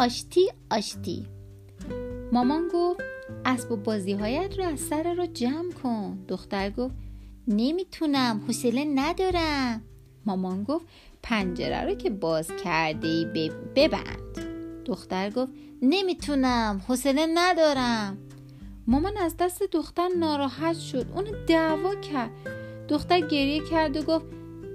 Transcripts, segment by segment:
آشتی آشتی. مامان گفت اسباب بازی هایت رو از سر رو جمع کن. دختر گفت نمی‌تونم حوصله ندارم. مامان گفت پنجره رو که باز کرده ای ببند. دختر گفت نمی‌تونم حوصله ندارم. مامان از دست دختر ناراحت شد اون دعوا کرد. دختر گریه کرد و گفت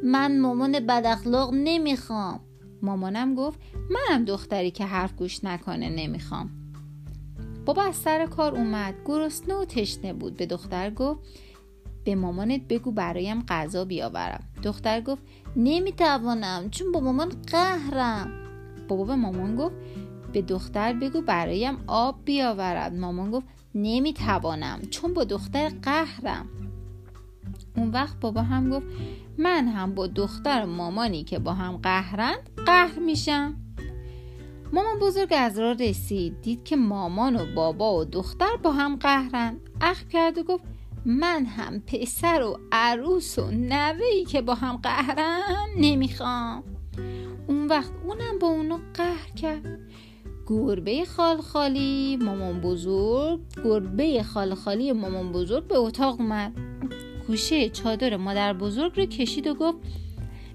من مامان بد نمی‌خوام. مامانم گفت منم دختری که حرف گوش نکنه نمی‌خوام. بابا از سر کار اومد گرسنه و تشنه بود. به دختر گفت به مامانت بگو برایم غذا بیاورم. دختر گفت نمی‌توانم چون با مامان قهرم. بابا به مامان گفت به دختر بگو برایم آب بیاورد. مامان گفت نمی‌توانم چون با دختر قهرم. وقت بابا هم گفت من هم با دختر مامانی که با هم قهرند قهر میشم. مامان بزرگ از راه رسید دید که مامان و بابا و دختر با هم قهرند. اخ کرد و گفت من هم پسر و عروس و نوهی که با هم قهرن نمی‌خوام. اون وقت اونم با اونو قهر کرد. گربه خالخالی مامان بزرگ گربه خالخالی مامان بزرگ به اتاق اومد. گوشه چادر مادر بزرگ رو کشید و گفت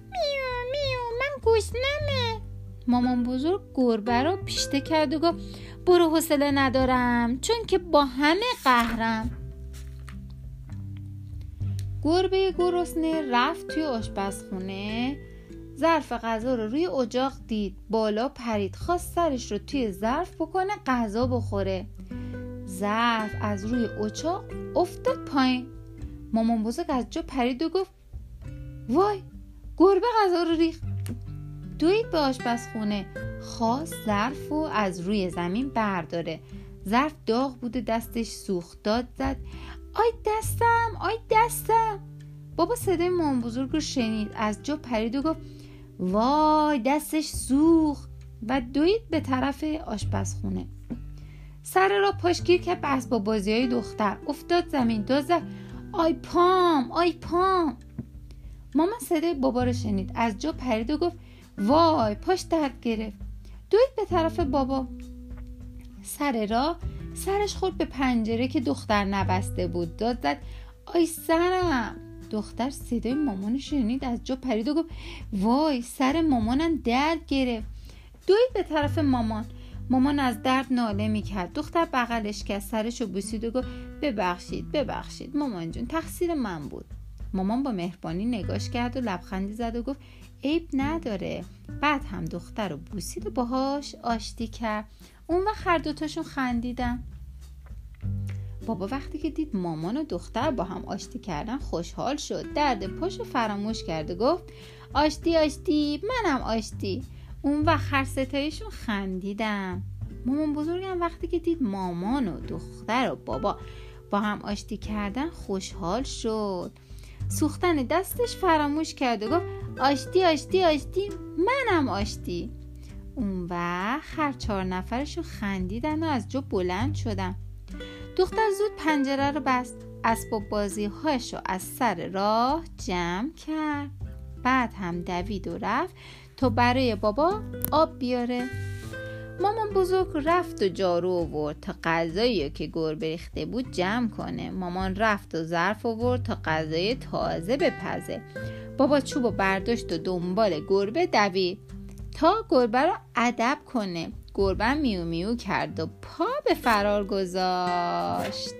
میو میو من گشنمه مامان بزرگ گربه رو پیشته کرد و گفت برو حوصله ندارم چون که با همه قهرم. گربه گرسنه رفت توی آشپزخونه ظرف غذا رو روی اجاق دید بالا پرید خواست سرش رو توی ظرف بکنه غذا بخوره. ظرف از روی اجاق افتاد پایین. مامان بزرگ از جا پرید و گفت وای گربه غذا رو ریخت. دوید به آشپزخونه خواست ظرف و از روی زمین برداره. ظرف داغ بوده دستش سوخت داد زد آی دستم آی دستم. بابا صدای مامان بزرگ رو شنید از جا پرید و گفت وای دستش سوخت. و دوید به طرف آشپزخونه. سر را پاشگیر که بس با بازی های دختر افتاد زمین دازد آی پام آی پام. ماما صدای بابا رو شنید. از جا پرید و گفت وای پاش درد گرفت. دوید به طرف بابا. سر را سرش خورد به پنجره که دختر نبسته بود. داد زد آی سرم. دختر صدای مامان شنید. از جا پرید و گفت وای سر مامانم درد گرفت. دوید به طرف مامان. مامان از درد ناله می‌کرد. دختر بغلش کرد سرش رو بوسید و گفت ببخشید ببخشید. مامان جون تقصیر من بود. مامان با مهربانی نگاش کرد و لبخندی زد و گفت عیب نداره. بعد هم دختر رو بوسید و باهاش آشتی کرد. اون وقت هر دوتاشون خندیدن. بابا وقتی که دید مامان و دختر با هم آشتی کردن خوشحال شد. درد پاشو فراموش کرد و گفت آشتی آشتی منم آشتی. اون وقت هر ستایشون خندیدم مامان بزرگم وقتی که دید مامان و دختر و بابا با هم آشتی کردن خوشحال شد. سوختن دستش فراموش کرد و گفت آشتی آشتی آشتی منم آشتی. اون وقت هر چهار نفرشون خندیدن و از جا بلند شدن. دختر زود پنجره رو بست اسباب بازی هاشو از سر راه جمع کرد. بعد هم دوید و رفت تا برای بابا آب بیاره. مامان بزرگ رفت و جارو آورد تا غذایی که گربه ریخته بود جمع کنه. مامان رفت و ظرف آورد تا غذای تازه بپزه. بابا چوب و برداشت و دنبال گربه دوید تا گربه رو ادب کنه. گربه میو میو کرد و پا به فرار گذاشت.